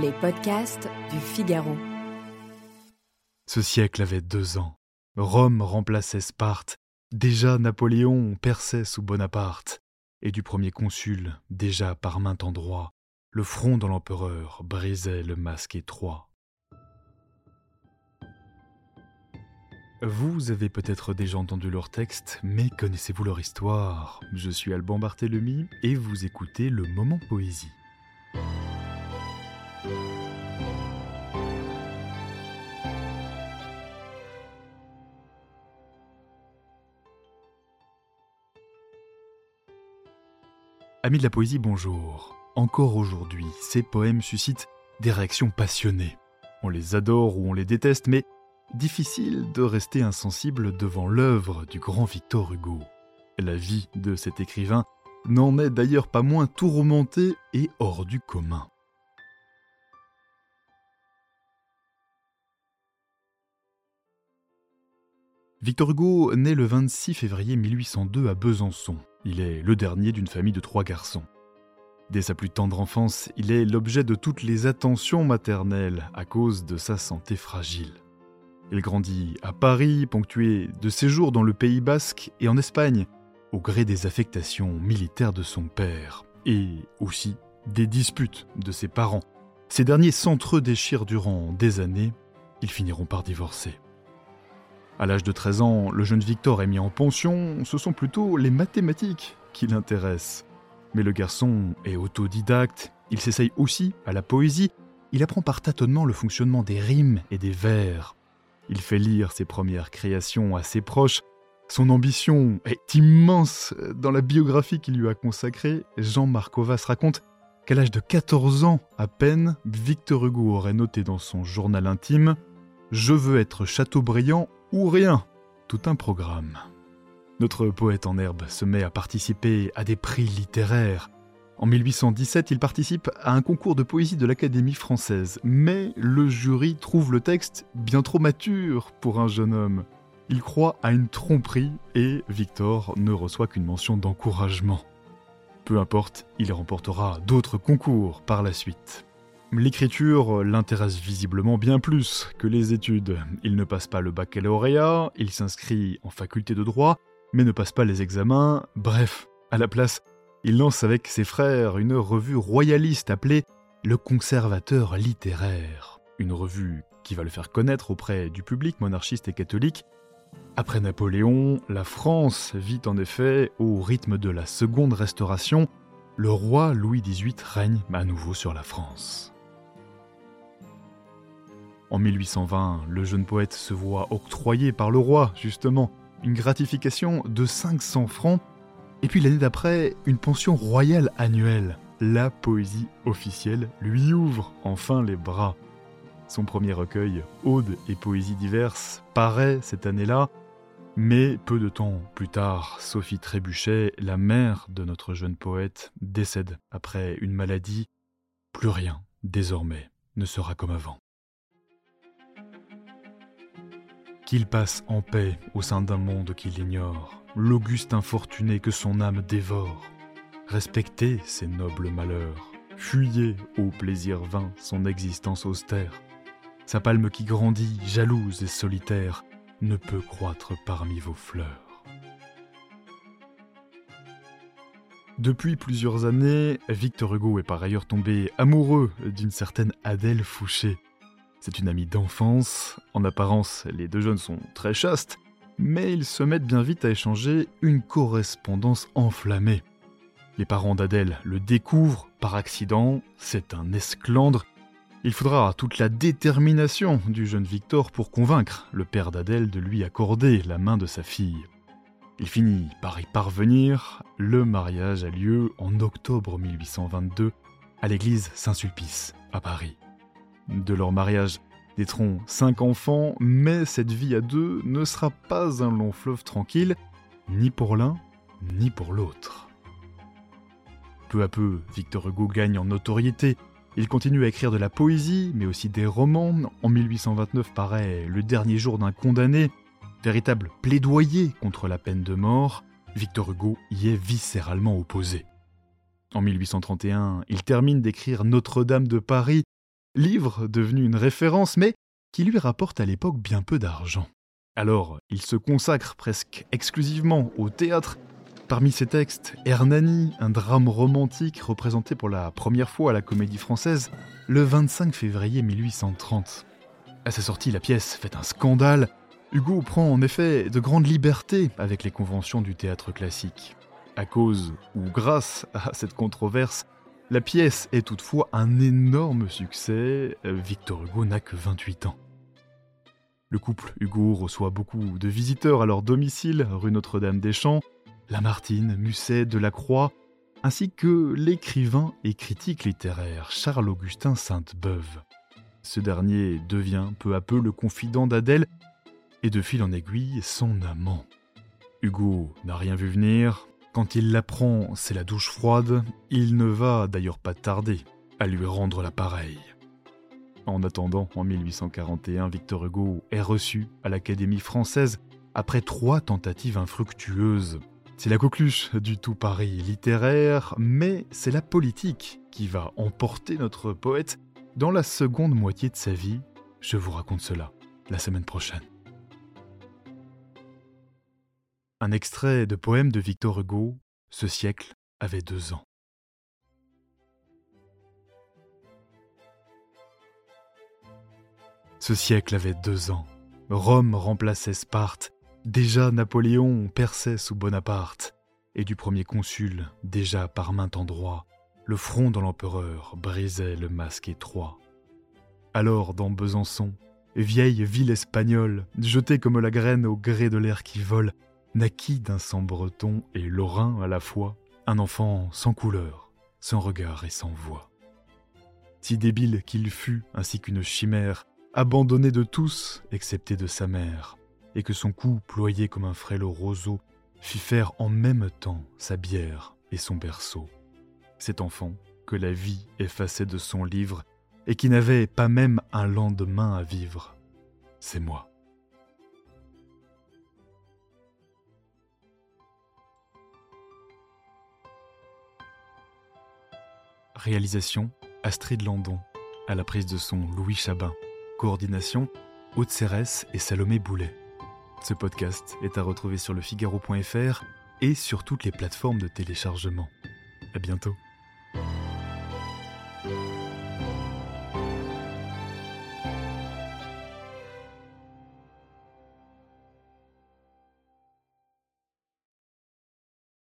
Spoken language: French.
Les podcasts du Figaro. Ce siècle avait deux ans. Rome remplaçait Sparte. Déjà Napoléon perçait sous Bonaparte. Et du premier consul, déjà par maint endroit, le front de l'empereur brisait le masque étroit. Vous avez peut-être déjà entendu leur texte, mais connaissez-vous leur histoire? Je suis Alban Barthélemy et vous écoutez le Moment Poésie. Amis de la poésie, bonjour. Encore aujourd'hui, ces poèmes suscitent des réactions passionnées. On les adore ou on les déteste, mais difficile de rester insensible devant l'œuvre du grand Victor Hugo. La vie de cet écrivain n'en est d'ailleurs pas moins tourmentée et hors du commun. Victor Hugo naît le 26 février 1802 à Besançon. Il est le dernier d'une famille de trois garçons. Dès sa plus tendre enfance, il est l'objet de toutes les attentions maternelles à cause de sa santé fragile. Il grandit à Paris, ponctué de séjours dans le Pays basque et en Espagne, au gré des affectations militaires de son père, et aussi des disputes de ses parents. Ces derniers s'entre-déchirent durant des années, ils finiront par divorcer. À l'âge de 13 ans, le jeune Victor est mis en pension, ce sont plutôt les mathématiques qui l'intéressent. Mais le garçon est autodidacte, il s'essaye aussi à la poésie, il apprend par tâtonnement le fonctionnement des rimes et des vers. Il fait lire ses premières créations à ses proches. Son ambition est immense. Dans la biographie qu'il lui a consacrée, Jean Marcovas raconte qu'à l'âge de 14 ans à peine, Victor Hugo aurait noté dans son journal intime Je veux être Chateaubriand ou rien. Tout un programme. Notre poète en herbe se met à participer à des prix littéraires. En 1817, il participe à un concours de poésie de l'Académie française, mais le jury trouve le texte bien trop mature pour un jeune homme. Il croit à une tromperie et Victor ne reçoit qu'une mention d'encouragement. Peu importe, il remportera d'autres concours par la suite. L'écriture l'intéresse visiblement bien plus que les études. Il ne passe pas le baccalauréat, il s'inscrit en faculté de droit, mais ne passe pas les examens, bref, à la place, il lance avec ses frères une revue royaliste appelée Le Conservateur littéraire, une revue qui va le faire connaître auprès du public monarchiste et catholique. Après Napoléon, la France vit en effet au rythme de la Seconde Restauration. Le roi Louis XVIII règne à nouveau sur la France. En 1820, le jeune poète se voit octroyer par le roi, justement, une gratification de 500 francs, et puis l'année d'après, une pension royale annuelle. La poésie officielle lui ouvre enfin les bras. Son premier recueil, Audes et poésies diverses, paraît cette année-là, mais peu de temps plus tard, Sophie Trébuchet, la mère de notre jeune poète, décède après une maladie. Plus rien, désormais, ne sera comme avant. Qu'il passe en paix au sein d'un monde qu'il ignore, l'auguste infortuné que son âme dévore. Respectez ses nobles malheurs, fuyez au plaisir vain son existence austère. Sa palme qui grandit, jalouse et solitaire, ne peut croître parmi vos fleurs. Depuis plusieurs années, Victor Hugo est par ailleurs tombé amoureux d'une certaine Adèle Fouché, c'est une amie d'enfance. En apparence, les deux jeunes sont très chastes, mais ils se mettent bien vite à échanger une correspondance enflammée. Les parents d'Adèle le découvrent par accident, c'est un esclandre. Il faudra toute la détermination du jeune Victor pour convaincre le père d'Adèle de lui accorder la main de sa fille. Il finit par y parvenir, le mariage a lieu en octobre 1822 à l'église Saint-Sulpice à Paris. De leur mariage naîtront cinq enfants, mais cette vie à deux ne sera pas un long fleuve tranquille, ni pour l'un, ni pour l'autre. Peu à peu, Victor Hugo gagne en notoriété. Il continue à écrire de la poésie, mais aussi des romans. En 1829 paraît Le dernier jour d'un condamné, véritable plaidoyer contre la peine de mort. Victor Hugo y est viscéralement opposé. En 1831, il termine d'écrire Notre-Dame de Paris, livre devenu une référence, mais qui lui rapporte à l'époque bien peu d'argent. Alors, il se consacre presque exclusivement au théâtre. Parmi ses textes, Hernani, un drame romantique représenté pour la première fois à la Comédie Française le 25 février 1830. À sa sortie, la pièce fait un scandale. Hugo prend en effet de grandes libertés avec les conventions du théâtre classique. À cause ou grâce à cette controverse, la pièce est toutefois un énorme succès. Victor Hugo n'a que 28 ans. Le couple Hugo reçoit beaucoup de visiteurs à leur domicile, rue Notre-Dame-des-Champs, Lamartine, Musset, Delacroix, ainsi que l'écrivain et critique littéraire Charles-Augustin Sainte-Beuve. Ce dernier devient peu à peu le confident d'Adèle et de fil en aiguille son amant. Hugo n'a rien vu venir, quand il l'apprend, c'est la douche froide, il ne va d'ailleurs pas tarder à lui rendre l'appareil. En attendant, en 1841, Victor Hugo est reçu à l'Académie française après trois tentatives infructueuses. C'est la coqueluche du tout Paris littéraire, mais c'est la politique qui va emporter notre poète dans la seconde moitié de sa vie. Je vous raconte cela la semaine prochaine. Un extrait de poème de Victor Hugo, Ce siècle avait deux ans. Ce siècle avait deux ans. Rome remplaçait Sparte. Déjà Napoléon perçait sous Bonaparte. Et du premier consul, déjà par maint endroit, le front de l'empereur brisait le masque étroit. Alors, dans Besançon, vieille ville espagnole, jetée comme la graine au gré de l'air qui vole, naquit d'un sang breton et lorrain à la fois, un enfant sans couleur, sans regard et sans voix. Si débile qu'il fut, ainsi qu'une chimère, abandonné de tous, excepté de sa mère, et que son cou, ployé comme un frêle roseau, fit faire en même temps sa bière et son berceau. Cet enfant, que la vie effaçait de son livre, et qui n'avait pas même un lendemain à vivre, c'est moi. Réalisation Astrid Landon. À la prise de son Louis Chabin. Coordination Haute Cérès et Salomé Boulet. Ce podcast est à retrouver sur le Figaro.fr et sur toutes les plateformes de téléchargement. À bientôt.